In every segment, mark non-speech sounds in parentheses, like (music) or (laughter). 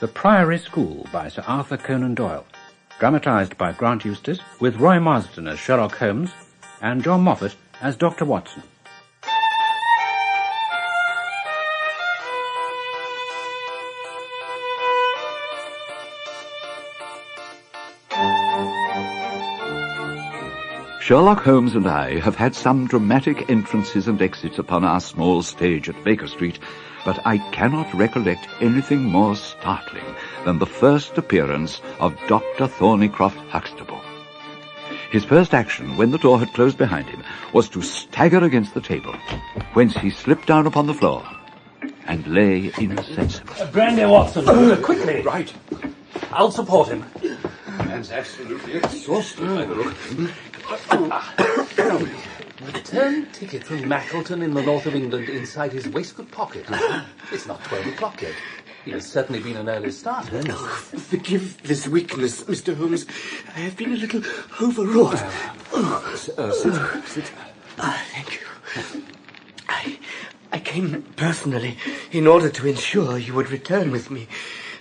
The Priory School by Sir Arthur Conan Doyle, dramatised by Grant Eustace, with Roy Marsden as Sherlock Holmes and John Moffatt as Dr. Watson. Sherlock Holmes and I have had some dramatic entrances and exits upon our small stage at Baker Street, but I cannot recollect anything more startling than the first appearance of Dr. Thornycroft Huxtable. His first action, when the door had closed behind him, was to stagger against the table, whence he slipped down upon the floor and lay insensible. Uh, Brandy Watson, uh, quickly. Right. I'll support him. Man's absolutely the look. Return ticket from Mackleton in the north of England inside his waistcoat pocket. It's not twelve o'clock yet. He has certainly been an early starter. Forgive this weakness, Mr. Holmes. I have been a little overwrought. Uh, sit, sit. Ah, thank you. I, I came personally in order to ensure you would return with me.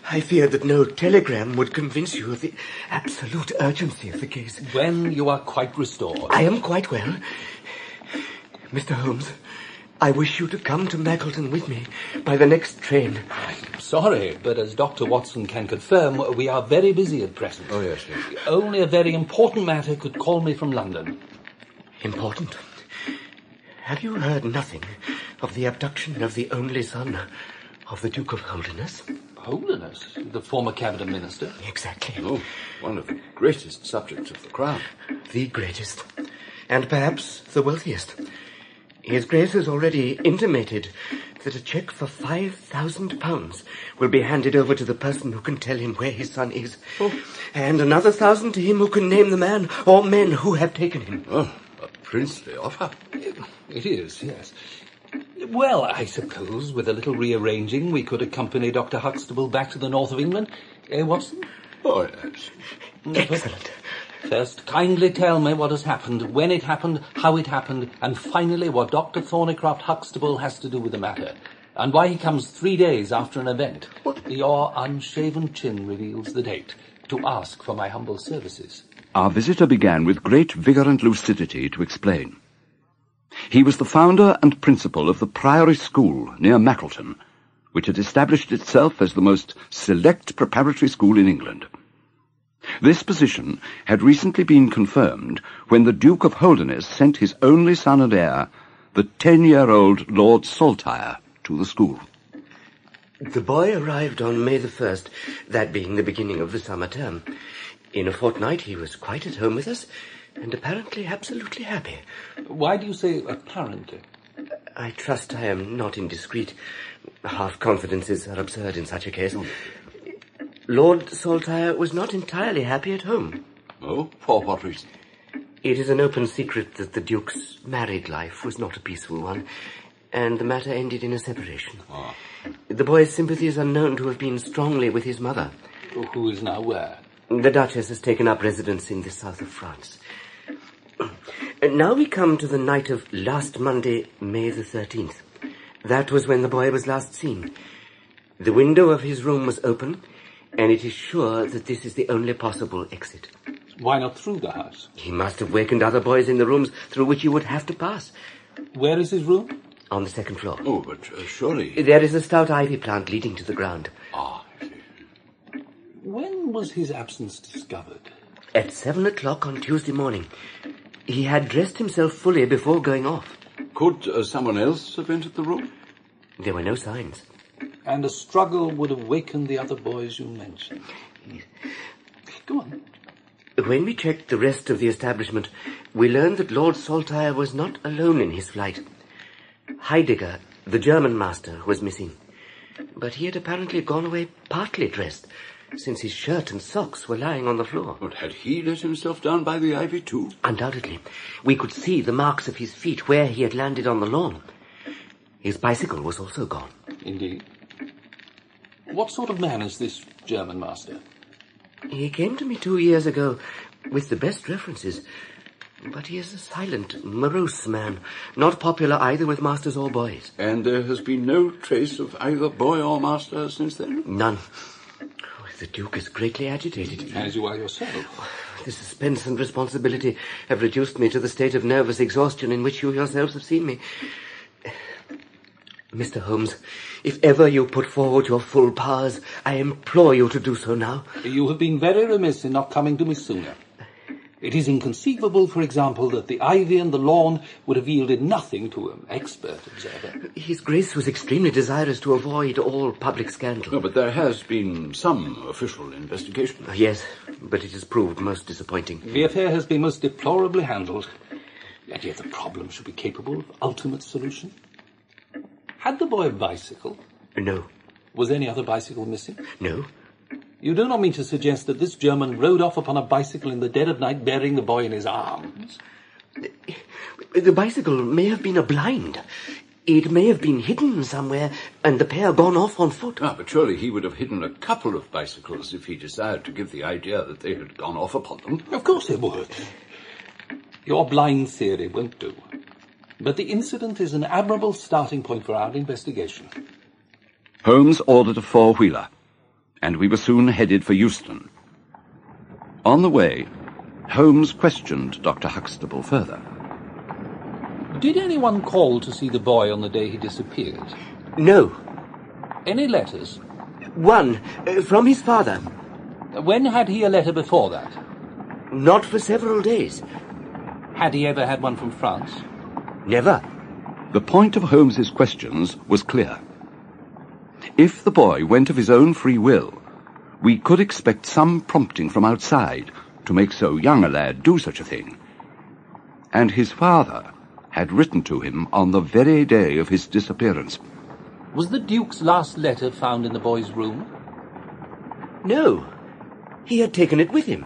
I feared that no telegram would convince you of the absolute urgency of the case. When you are quite restored. I am quite well. Mr. Holmes, I wish you to come to Mackleton with me by the next train. I'm sorry, but as Dr. Watson can confirm, we are very busy at present. Oh, yes, yes. Only a very important matter could call me from London. Important? Have you heard nothing of the abduction of the only son of the Duke of Holderness? Holiness, the former cabinet minister. Exactly. Oh, one of the greatest subjects of the crown. The greatest. And perhaps the wealthiest. His Grace has already intimated that a cheque for five thousand pounds will be handed over to the person who can tell him where his son is. Oh. And another thousand to him who can name the man or men who have taken him. Oh, a princely offer. It is, yes. Well, I suppose with a little rearranging we could accompany Dr. Huxtable back to the north of England. Eh, Watson? Oh, yes. Excellent. First, kindly tell me what has happened, when it happened, how it happened, and finally what Dr. Thornycroft Huxtable has to do with the matter, and why he comes three days after an event. Your unshaven chin reveals the date, to ask for my humble services. Our visitor began with great vigour and lucidity to explain. He was the founder and principal of the Priory School near Mackleton, which had established itself as the most select preparatory school in England. This position had recently been confirmed when the Duke of Holderness sent his only son and heir, the ten-year-old Lord Saltire, to the school. The boy arrived on May the 1st, that being the beginning of the summer term. In a fortnight he was quite at home with us, and apparently absolutely happy. Why do you say apparently? I trust I am not indiscreet. Half confidences are absurd in such a case. Lord Saltire was not entirely happy at home. Oh, for what reason? It is an open secret that the Duke's married life was not a peaceful one, and the matter ended in a separation. Ah. The boy's sympathies are known to have been strongly with his mother. Who is now where? The Duchess has taken up residence in the south of France. And now we come to the night of last Monday, May the 13th. That was when the boy was last seen. The window of his room was open, and it is sure that this is the only possible exit. Why not through the house? He must have wakened other boys in the rooms through which he would have to pass. Where is his room? On the second floor. Oh, but uh, surely... There is a stout ivy plant leading to the ground. Ah, I see. When was his absence discovered? At seven o'clock on Tuesday morning. He had dressed himself fully before going off. Could uh, someone else have entered the room? There were no signs. And a struggle would have wakened the other boys you mentioned. Go on. When we checked the rest of the establishment, we learned that Lord Saltire was not alone in his flight. Heidegger, the German master, was missing. But he had apparently gone away partly dressed, since his shirt and socks were lying on the floor. But had he let himself down by the ivy too? Undoubtedly. We could see the marks of his feet where he had landed on the lawn. His bicycle was also gone. Indeed. What sort of man is this German master? He came to me two years ago with the best references, but he is a silent, morose man, not popular either with masters or boys. And there has been no trace of either boy or master since then? None. The Duke is greatly agitated. As you are yourself. The suspense and responsibility have reduced me to the state of nervous exhaustion in which you yourselves have seen me. Mr. Holmes, if ever you put forward your full powers, I implore you to do so now. You have been very remiss in not coming to me sooner. It is inconceivable, for example, that the ivy and the lawn would have yielded nothing to an expert observer. His Grace was extremely desirous to avoid all public scandal. No, but there has been some official investigation. Uh, yes, but it has proved most disappointing. The affair has been most deplorably handled, and yet the problem should be capable of ultimate solution. Had the boy a bicycle? No, Was any other bicycle missing? no. You do not mean to suggest that this German rode off upon a bicycle in the dead of night bearing the boy in his arms? The bicycle may have been a blind. It may have been hidden somewhere, and the pair gone off on foot. Ah, but surely he would have hidden a couple of bicycles if he desired to give the idea that they had gone off upon them. Of course it would. Your blind theory won't do. But the incident is an admirable starting point for our investigation. Holmes ordered a four-wheeler, and we were soon headed for Euston. On the way, Holmes questioned Dr. Huxtable further. Did anyone call to see the boy on the day he disappeared? No. Any letters? One, uh, from his father. When had he a letter before that? Not for several days. Had he ever had one from France? Never. The point of Holmes's questions was clear. If the boy went of his own free will, we could expect some prompting from outside to make so young a lad do such a thing. And his father had written to him on the very day of his disappearance. Was the Duke's last letter found in the boy's room? No. He had taken it with him.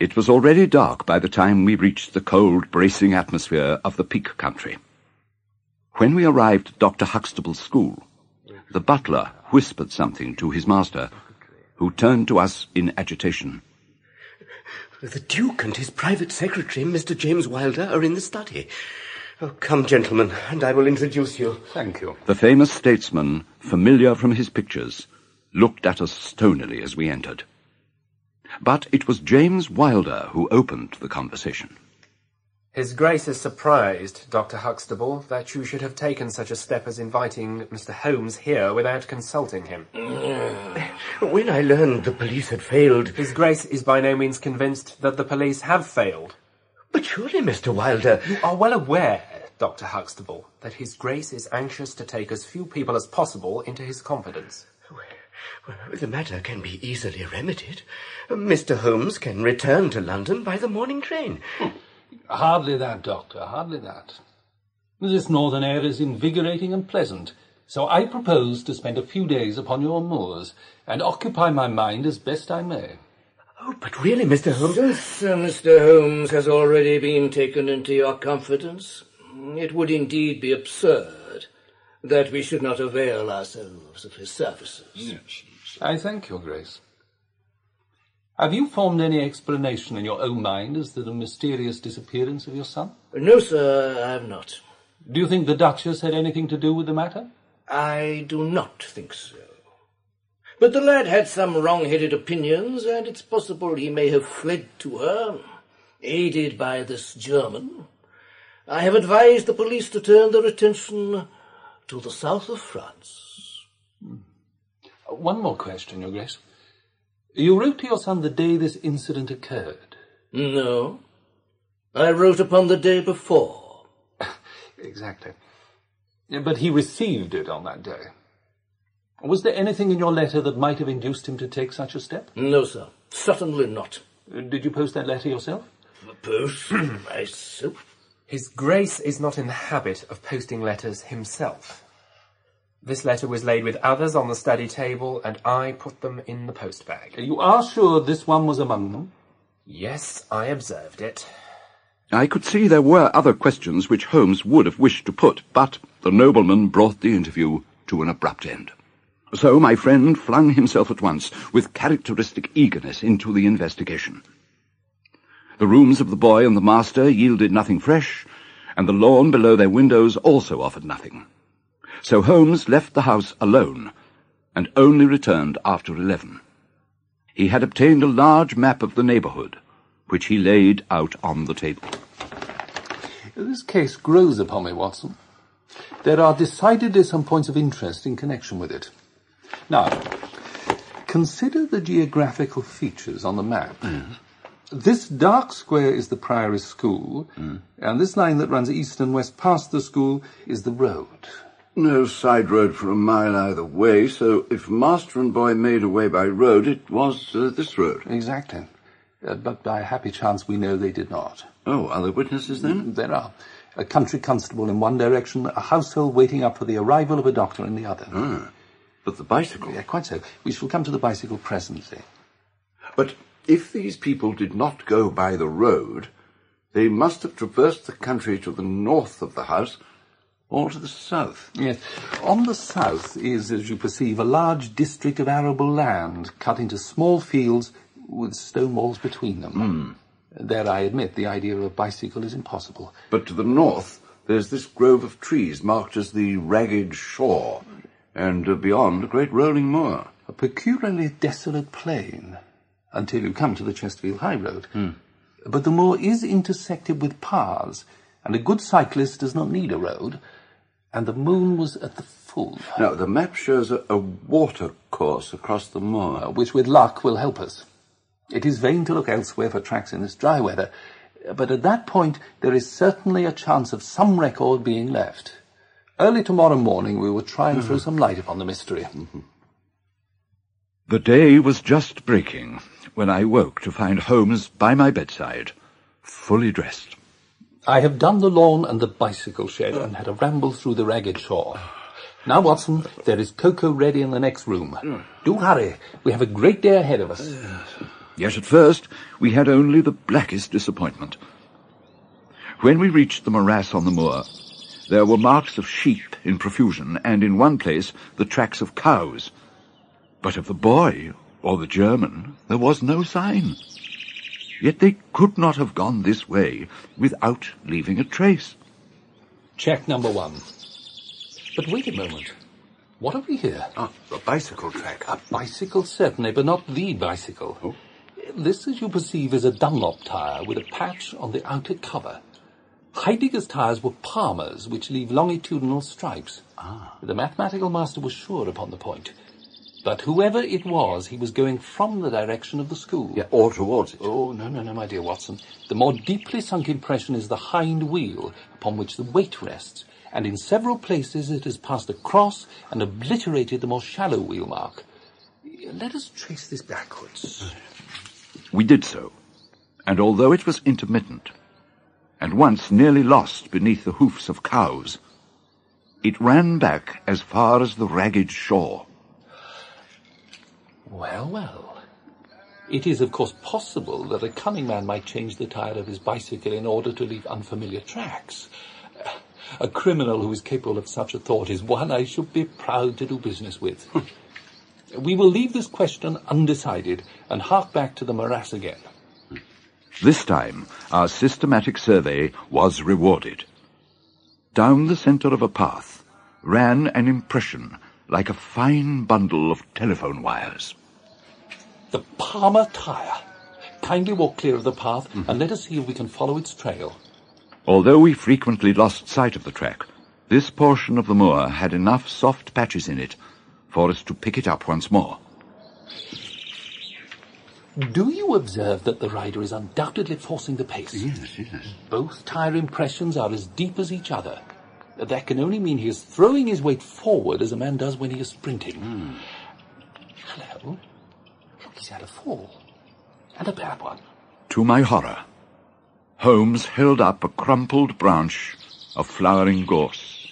It was already dark by the time we reached the cold, bracing atmosphere of the Peak Country. When we arrived at Dr. Huxtable's school, the butler whispered something to his master, who turned to us in agitation. The Duke and his private secretary, Mr. James Wilder, are in the study. Oh, come, gentlemen, and I will introduce you. Thank you. The famous statesman, familiar from his pictures, looked at us stonily as we entered. But it was James Wilder who opened the conversation. His Grace is surprised, Dr. Huxtable, that you should have taken such a step as inviting Mr. Holmes here without consulting him. (laughs) When I learned the police had failed... His Grace is by no means convinced that the police have failed. But surely, Mr. Wilder... You are well aware, Dr. Huxtable, that His Grace is anxious to take as few people as possible into his confidence. Well, the matter can be easily remedied. Mr. Holmes can return to London by the morning train. Hmm. Hardly that, Doctor, hardly that. This northern air is invigorating and pleasant, so I propose to spend a few days upon your moors and occupy my mind as best I may. Oh, but really, Mr. Holmes... Since uh, Mr. Holmes has already been taken into your confidence, it would indeed be absurd that we should not avail ourselves of his services. I thank your Grace. Have you formed any explanation in your own mind as to the mysterious disappearance of your son? No, sir, I have not. Do you think the Duchess had anything to do with the matter? I do not think so. But the lad had some wrong-headed opinions, and it's possible he may have fled to her, aided by this German. I have advised the police to turn their attention to the south of France. Hmm. One more question, Your Grace. You wrote to your son the day this incident occurred. No. I wrote upon the day before. (laughs) Exactly. Yeah, But he received it on that day. Was there anything in your letter that might have induced him to take such a step? No, sir. Certainly not. Uh, Did you post that letter yourself? Post (clears throat) myself. His Grace is not in the habit of posting letters himself. This letter was laid with others on the study table, and I put them in the post bag. You are sure this one was among them? Yes, I observed it. I could see there were other questions which Holmes would have wished to put, but the nobleman brought the interview to an abrupt end. So my friend flung himself at once, with characteristic eagerness, into the investigation. The rooms of the boy and the master yielded nothing fresh, and the lawn below their windows also offered nothing. So Holmes left the house alone, and only returned after eleven. He had obtained a large map of the neighbourhood, which he laid out on the table. This case grows upon me, Watson. There are decidedly some points of interest in connection with it. Now, consider the geographical features on the map. Mm-hmm. This dark square is the Priory School, mm. and this line that runs east and west past the school is the road. No side road for a mile either way, so if master and boy made away by road, it was uh, this road. Exactly. Uh, but by a happy chance we know they did not. Oh, are there witnesses then? There are. A country constable in one direction, a household waiting up for the arrival of a doctor in the other. Ah, but the bicycle. Yeah, quite so. We shall come to the bicycle presently. But if these people did not go by the road, they must have traversed the country to the north of the house or to the south. Yes. On the south is, as you perceive, a large district of arable land cut into small fields with stone walls between them. There, I admit, the idea of a bicycle is impossible. But to the north, there's this grove of trees marked as the Ragged Shaw, and uh, beyond a great rolling moor. A peculiarly desolate plain until you come to the Chesterfield High Road. But the moor is intersected with paths, and a good cyclist does not need a road, and the moon was at the full, Now, the map shows a, a water course across the moor. uh, which with luck will help us. It is vain to look elsewhere for tracks in this dry weather, uh, but at that point there is certainly a chance of some record being left. Early tomorrow morning we will try and throw mm-hmm. some light upon the mystery. Mm-hmm. The day was just breaking when I woke to find Holmes by my bedside, fully dressed. I have done the lawn and the bicycle shed and had a ramble through the ragged shaw. Now, Watson, there is cocoa ready in the next room. Do hurry. We have a great day ahead of us. Yet at first we had only the blackest disappointment. When we reached the morass on the moor, there were marks of sheep in profusion, and in one place the tracks of cows. But of the boy or the German there was no sign. Yet they could not have gone this way without leaving a trace. Check number one. But wait a moment. What have we here? Ah, the bicycle track. A bicycle, certainly, but not the bicycle. This, as you perceive, is a Dunlop tyre with a patch on the outer cover. Heidegger's tyres were Palmer's, which leave longitudinal stripes. Ah. The mathematical master was sure upon the point. But whoever it was, he was going from the direction of the school. Yeah, or towards it. Oh, no, no, no, my dear Watson. The more deeply sunk impression is the hind wheel upon which the weight rests, and in several places it has passed across and obliterated the more shallow wheel mark. Let us trace this backwards. We did so, and although it was intermittent, and once nearly lost beneath the hoofs of cows, it ran back as far as the ragged shaw. Well, well. It is, of course, possible that a cunning man might change the tire of his bicycle in order to leave unfamiliar tracks. A criminal who is capable of such a thought is one I should be proud to do business with. Hmm. we will leave this question undecided and hark back to the morass again. This time, our systematic survey was rewarded. Down the centre of a path ran an impression like a fine bundle of telephone wires. The Palmer tire. Kindly walk clear of the path and let us see if we can follow its trail. Although we frequently lost sight of the track, this portion of the moor had enough soft patches in it for us to pick it up once more. Do you observe that the rider is undoubtedly forcing the pace? Yes, yes. Both tire impressions are as deep as each other. That can only mean he is throwing his weight forward as a man does when he is sprinting. Hmm. Hello. He's had a fall. And a bad one. To my horror, Holmes held up a crumpled branch of flowering gorse.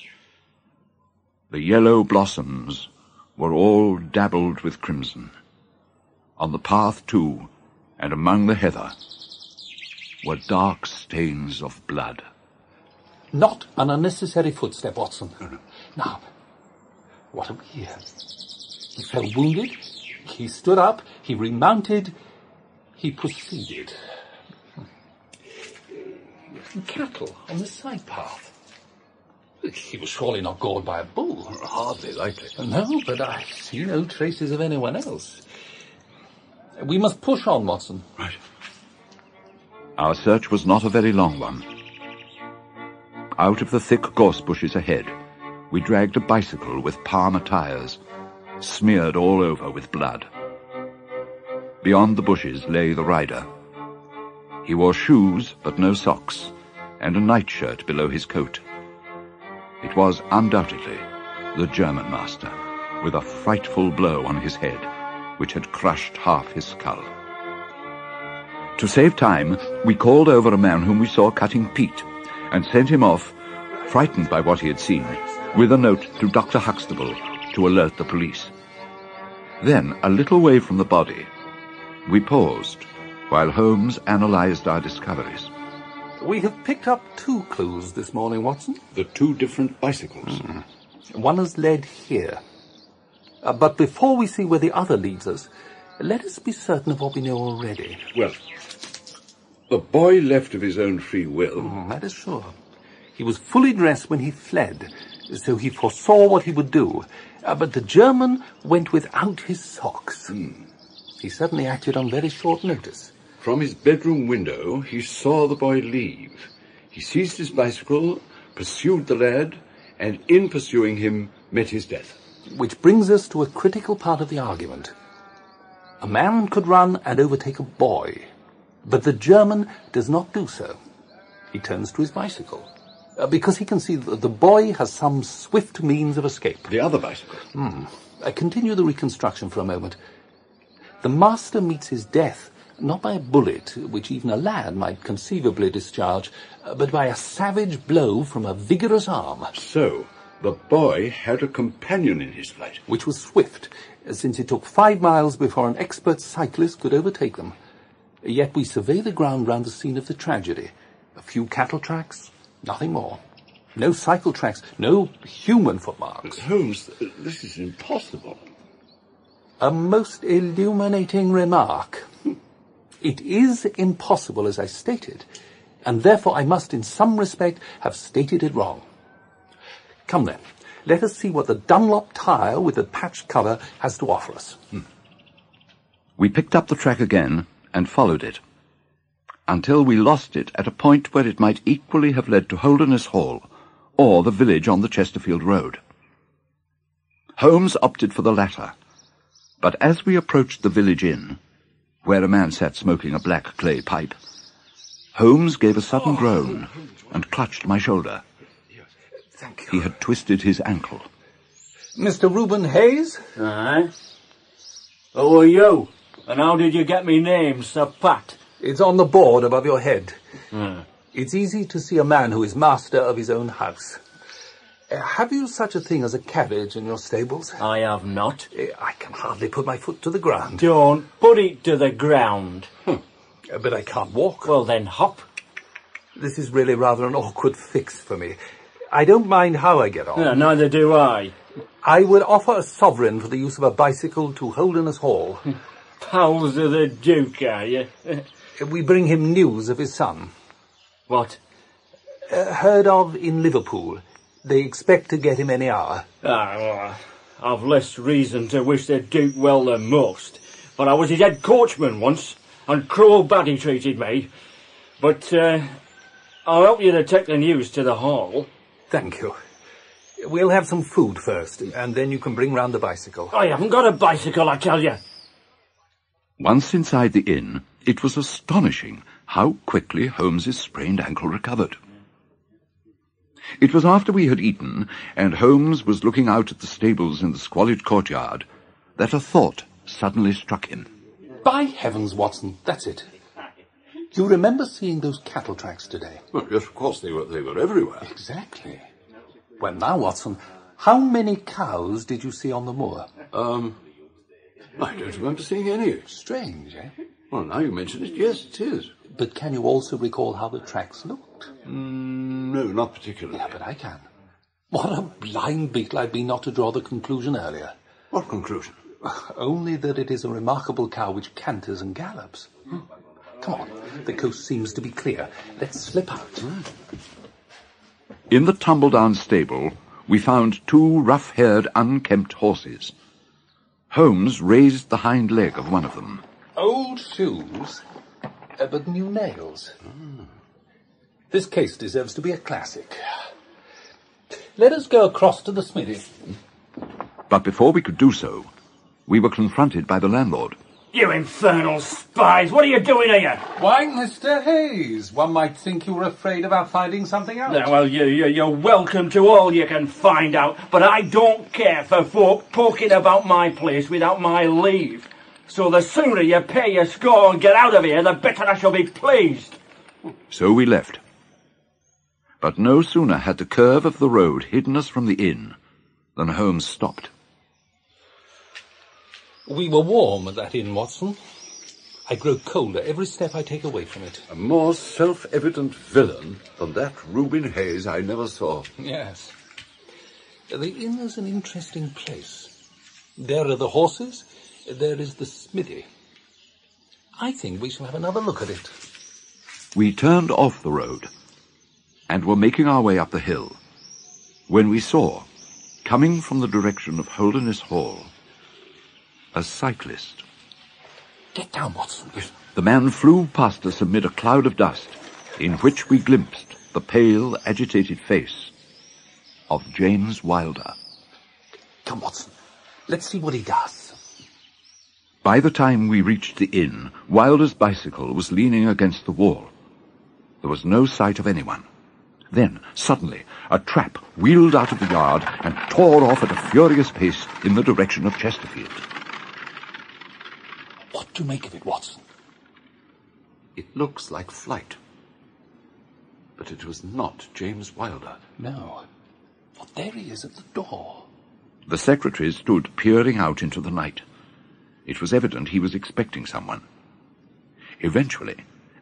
The yellow blossoms were all dabbled with crimson. On the path, too, and among the heather, were dark stains of blood. Not an unnecessary footstep, Watson. (laughs) Now, what have we here? He fell wounded. He stood up. He remounted. He proceeded. Cattle on the side path. He was surely not gored by a bull. Hardly likely. No, but I see no traces of anyone else. We must push on, Watson. Right. Our search was not a very long one. Out of the thick gorse bushes ahead, we dragged a bicycle with Palmer tires, smeared all over with blood. Beyond the bushes lay the rider. He wore shoes, but no socks, and a nightshirt below his coat. It was undoubtedly the German master, with a frightful blow on his head, which had crushed half his skull. To save time, we called over a man whom we saw cutting peat, and sent him off, frightened by what he had seen, with a note to Dr. Huxtable to alert the police. Then, a little way from the body, we paused while Holmes analyzed our discoveries. We have picked up two clues this morning, Watson. The two different bicycles. One has led here. Uh, but before we see where the other leads us, let us be certain of what we know already. Well, the boy left of his own free will. Mm, that is sure. He was fully dressed when he fled, so he foresaw what he would do. Uh, but the German went without his socks. He certainly acted on very short notice. From his bedroom window, he saw the boy leave. He seized his bicycle, pursued the lad, and in pursuing him, met his death. Which brings us to a critical part of the argument. A man could run and overtake a boy, but the German does not do so. He turns to his bicycle, uh, because he can see that the boy has some swift means of escape. The other bicycle. I continue the reconstruction for a moment. The master meets his death not by a bullet, which even a lad might conceivably discharge, uh, but by a savage blow from a vigorous arm, So, the boy had a companion in his flight. which was swift, uh, since it took five miles before an expert cyclist could overtake them. Yet we survey the ground round the scene of the tragedy. A few cattle tracks, nothing more. No cycle tracks, no human footmarks. Holmes, this is impossible. A most illuminating remark. It is impossible as I stated, and therefore I must in some respect have stated it wrong. Come then, let us see what the Dunlop tire with the patched cover has to offer us. We picked up the track again and followed it, until we lost it at a point where it might equally have led to Holderness Hall or the village on the Chesterfield Road. Holmes opted for the latter, but as we approached the village inn, where a man sat smoking a black clay pipe, Holmes gave a sudden groan and clutched my shoulder. Thank He had twisted his ankle. Mr. Reuben Hayes? Aye. Who are you? And how did you get me name, Sir Pat? It's on the board above your head. It's easy to see a man who is master of his own house. Uh, have you such a thing as a carriage in your stables? I have not. Uh, I can hardly put my foot to the ground. Don't put it to the ground. Uh, But I can't walk. Well then, hop. This is really rather an awkward fix for me. I don't mind how I get on. Uh, neither do I. I would offer a sovereign for the use of a bicycle to Holderness Hall. Pals of the Duke, are you? We bring him news of his son. what? Uh, heard of in Liverpool. They expect to get him any hour. Ah, well, I've less reason to wish the Duke well than most. But I was his head coachman once, and cruel bad he treated me. But, uh, I'll help you to take the news to the hall. Thank you. We'll have some food first, and then you can bring round the bicycle. I haven't got a bicycle, I tell you. Once inside the inn, it was astonishing how quickly Holmes's sprained ankle recovered. It was after we had eaten, and Holmes was looking out at the stables in the squalid courtyard, that a thought suddenly struck him. By heavens, Watson, that's it. You remember seeing those cattle tracks today? Well, yes, of course, they were, they were everywhere. Exactly. Well, now, Watson, how many cows did you see on the moor? Um, I don't remember seeing any. Strange, eh? Well, now you mention it, yes, it is. But can you also recall how the tracks looked? Mm, no, not particularly. Yeah, but I can. What a blind beetle I'd be not to draw the conclusion earlier. What conclusion? (laughs) Only that it is a remarkable cow which canters and gallops. Come on, the coast seems to be clear. Let's slip out. In the tumble-down stable, we found two rough-haired, unkempt horses. Holmes raised the hind leg of one of them. Old shoes, uh, but new nails. This case deserves to be a classic. Let us go across to the smithy. But before we could do so, we were confronted by the landlord. You infernal spies! What are you doing here? Why, Mr. Hayes, one might think you were afraid about finding something out. Yeah, well, you, you, you're welcome to all you can find out, but I don't care for folk poking about my place without my leave. So the sooner you pay your score and get out of here, the better I shall be pleased. So we left. But no sooner had the curve of the road hidden us from the inn than Holmes stopped. We were warm at that inn, Watson. I grow colder every step I take away from it. A more self-evident villain than that Reuben Hayes I never saw. Yes. The inn is an interesting place. There are the horses, there is the smithy. I think we shall have another look at it. We turned off the road and were making our way up the hill when we saw, coming from the direction of Holderness Hall, a cyclist. Get down, Watson. The man flew past us amid a cloud of dust, in which we glimpsed the pale, agitated face of James Wilder. Come, Watson. Let's see what he does. By the time we reached the inn, Wilder's bicycle was leaning against the wall. There was no sight of anyone. Then, suddenly, a trap wheeled out of the yard and tore off at a furious pace in the direction of Chesterfield. What do you make of it, Watson? It looks like flight. But it was not James Wilder. No. But there he is at the door. The secretary stood peering out into the night. It was evident he was expecting someone. Eventually,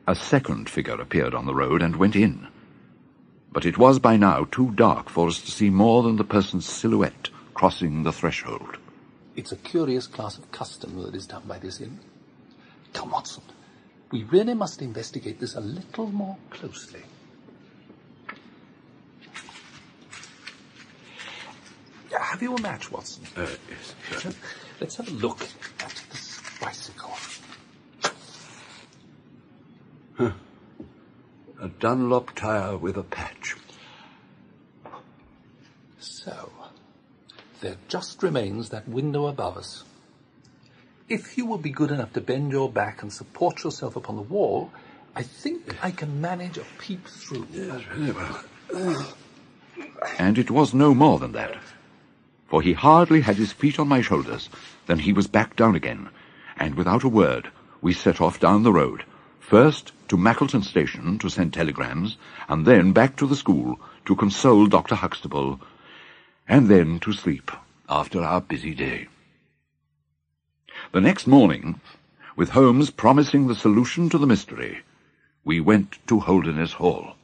a second figure appeared on the road and went in. But it was by now too dark for us to see more than the person's silhouette crossing the threshold. It's a curious class of custom that is done by this inn. Come, Watson. We really must investigate this a little more closely. Have you a match, Watson? Uh, yes, sure. Let's have a look at this bicycle. A Dunlop tire with a patch. So, there just remains that window above us. If you will be good enough to bend your back and support yourself upon the wall, I think I can manage a peep through. Yes, very well. And it was no more than that. For he hardly had his feet on my shoulders than he was back down again, and without a word we set off down the road, first to Mackleton Station to send telegrams, and then back to the school to console Dr. Huxtable, and then to sleep after our busy day. The next morning, with Holmes promising the solution to the mystery, we went to Holderness Hall.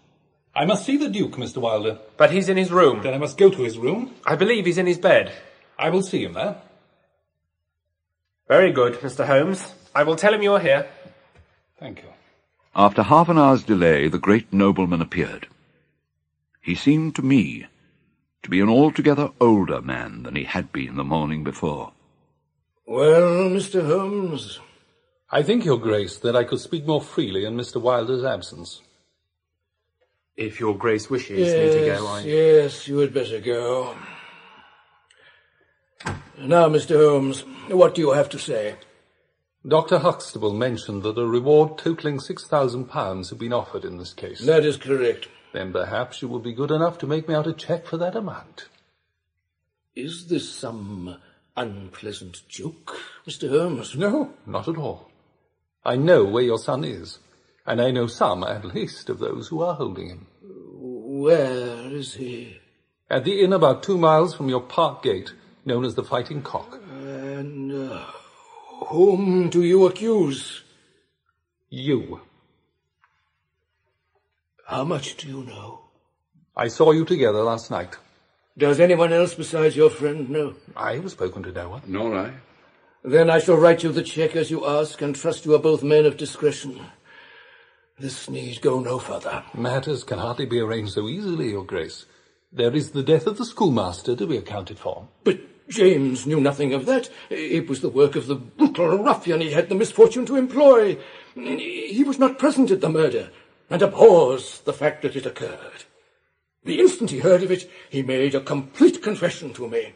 I must see the Duke, Mr. Wilder. But he's in his room. Then I must go to his room. I believe he's in his bed. I will see him there. Very good, Mr. Holmes. I will tell him you're here. Thank you. After half an hour's delay, the great nobleman appeared. He seemed to me to be an altogether older man than he had been the morning before. Well, Mr. Holmes, I think, Your Grace, that I could speak more freely in Mr. Wilder's absence. If your grace wishes yes, me to go, I... yes, you had better go. Now, Mr. Holmes, what do you have to say? Dr. Huxtable mentioned that a reward totaling £6,000 had been offered in this case. That is correct. Then perhaps you will be good enough to make me out a cheque for that amount. Is this some unpleasant joke, Mr. Holmes? No, not at all. I know where your son is, and I know some, at least, of those who are holding him. Where is he? At the inn about two miles from your park gate, known as the Fighting Cock. And uh, whom do you accuse? You. How much do you know? I saw you together last night. Does anyone else besides your friend know? I have spoken to no one. Nor I. Then I shall write you the cheque as you ask and trust you are both men of discretion. This need go no further. Matters can hardly be arranged so easily, Your Grace. There is the death of the schoolmaster to be accounted for. But James knew nothing of that. It was the work of the brutal ruffian he had the misfortune to employ. He was not present at the murder, and abhors the fact that it occurred. The instant he heard of it, he made a complete confession to me.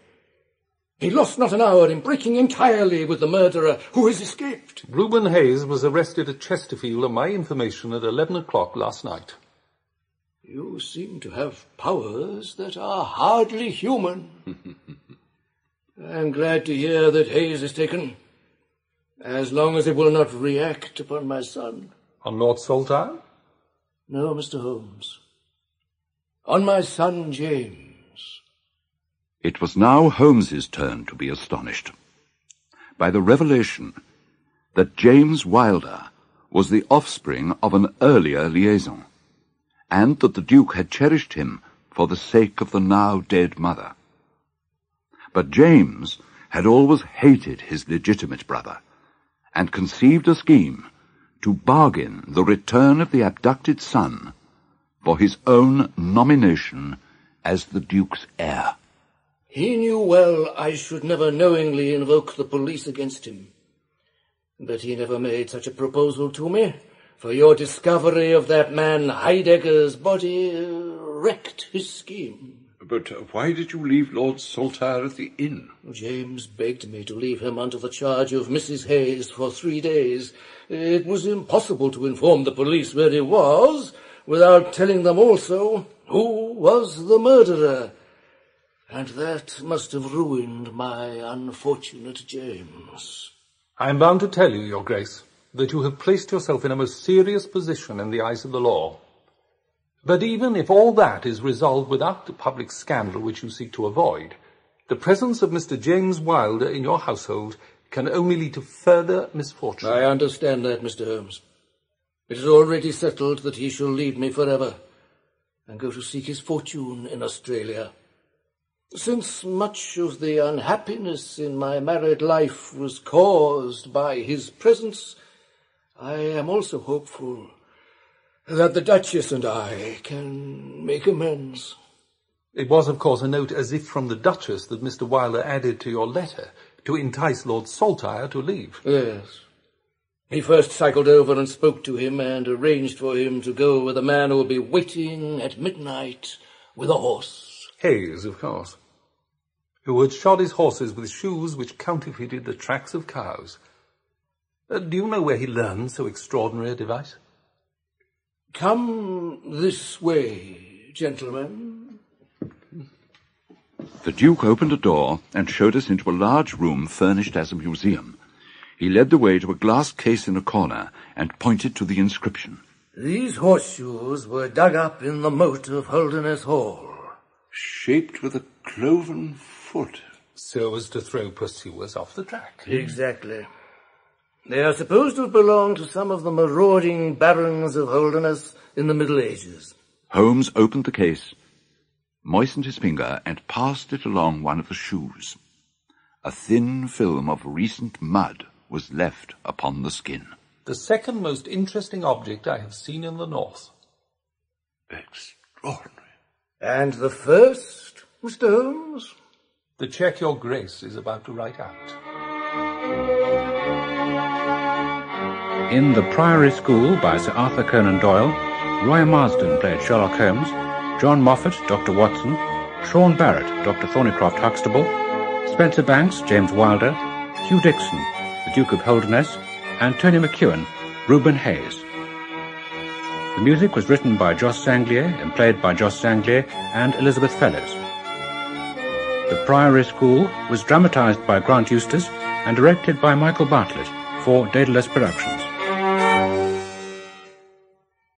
He lost not an hour in breaking entirely with the murderer who has escaped. Reuben Hayes was arrested at Chesterfield on my information at 11 o'clock last night. You seem to have powers that are hardly human. (laughs) I'm glad to hear that Hayes is taken, as long as it will not react upon my son. On Lord Saltire? No, Mr. Holmes. On my son James. It was now Holmes's turn to be astonished by the revelation that James Wilder was the offspring of an earlier liaison, and that the Duke had cherished him for the sake of the now dead mother. But James had always hated his legitimate brother, and conceived a scheme to bargain the return of the abducted son for his own nomination as the Duke's heir. He knew well I should never knowingly invoke the police against him. But he never made such a proposal to me, for your discovery of that man Heidegger's body wrecked his scheme. But uh, why did you leave Lord Saltire at the inn? James begged me to leave him under the charge of Mrs. Hayes for three days. It was impossible to inform the police where he was without telling them also who was the murderer. And that must have ruined my unfortunate James. I am bound to tell you, Your Grace, that you have placed yourself in a most serious position in the eyes of the law. But even if all that is resolved without the public scandal which you seek to avoid, the presence of Mr. James Wilder in your household can only lead to further misfortune. I understand that, Mr. Holmes. It is already settled that he shall leave me forever and go to seek his fortune in Australia. Since much of the unhappiness in my married life was caused by his presence, I am also hopeful that the Duchess and I can make amends. It was, of course, a note as if from the Duchess that Mr. Wilder added to your letter to entice Lord Saltire to leave. Yes. He first cycled over and spoke to him and arranged for him to go with a man who will be waiting at midnight with a horse. Hayes, of course, who had shod his horses with shoes which counterfeited the tracks of cows. Uh, do you know where he learned so extraordinary a device? Come this way, gentlemen. The Duke opened a door and showed us into a large room furnished as a museum. He led the way to a glass case in a corner and pointed to the inscription. These horseshoes were dug up in the moat of Holderness Hall. Shaped with a cloven foot. So as to throw pursuers off the track. Hmm. Exactly. They are supposed to have belonged to some of the marauding barons of Holderness in the Middle Ages. Holmes opened the case, moistened his finger, and passed it along one of the shoes. A thin film of recent mud was left upon the skin. The second most interesting object I have seen in the north. Extraordinary. And the first, Mr. Holmes? The cheque your grace is about to write out. In The Priory School by Sir Arthur Conan Doyle, Roy Marsden played Sherlock Holmes, John Moffatt, Dr. Watson, Sean Barrett, Dr. Thornycroft Huxtable, Spencer Banks, James Wilder, Hugh Dixon, the Duke of Holderness, and Tony McEwen, Reuben Hayes. The music was written by Joss Sanglier and played by Joss Sanglier and Elizabeth Fellows. The Priory School was dramatized by Grant Eustace and directed by Michael Bartlett for Daedalus Productions.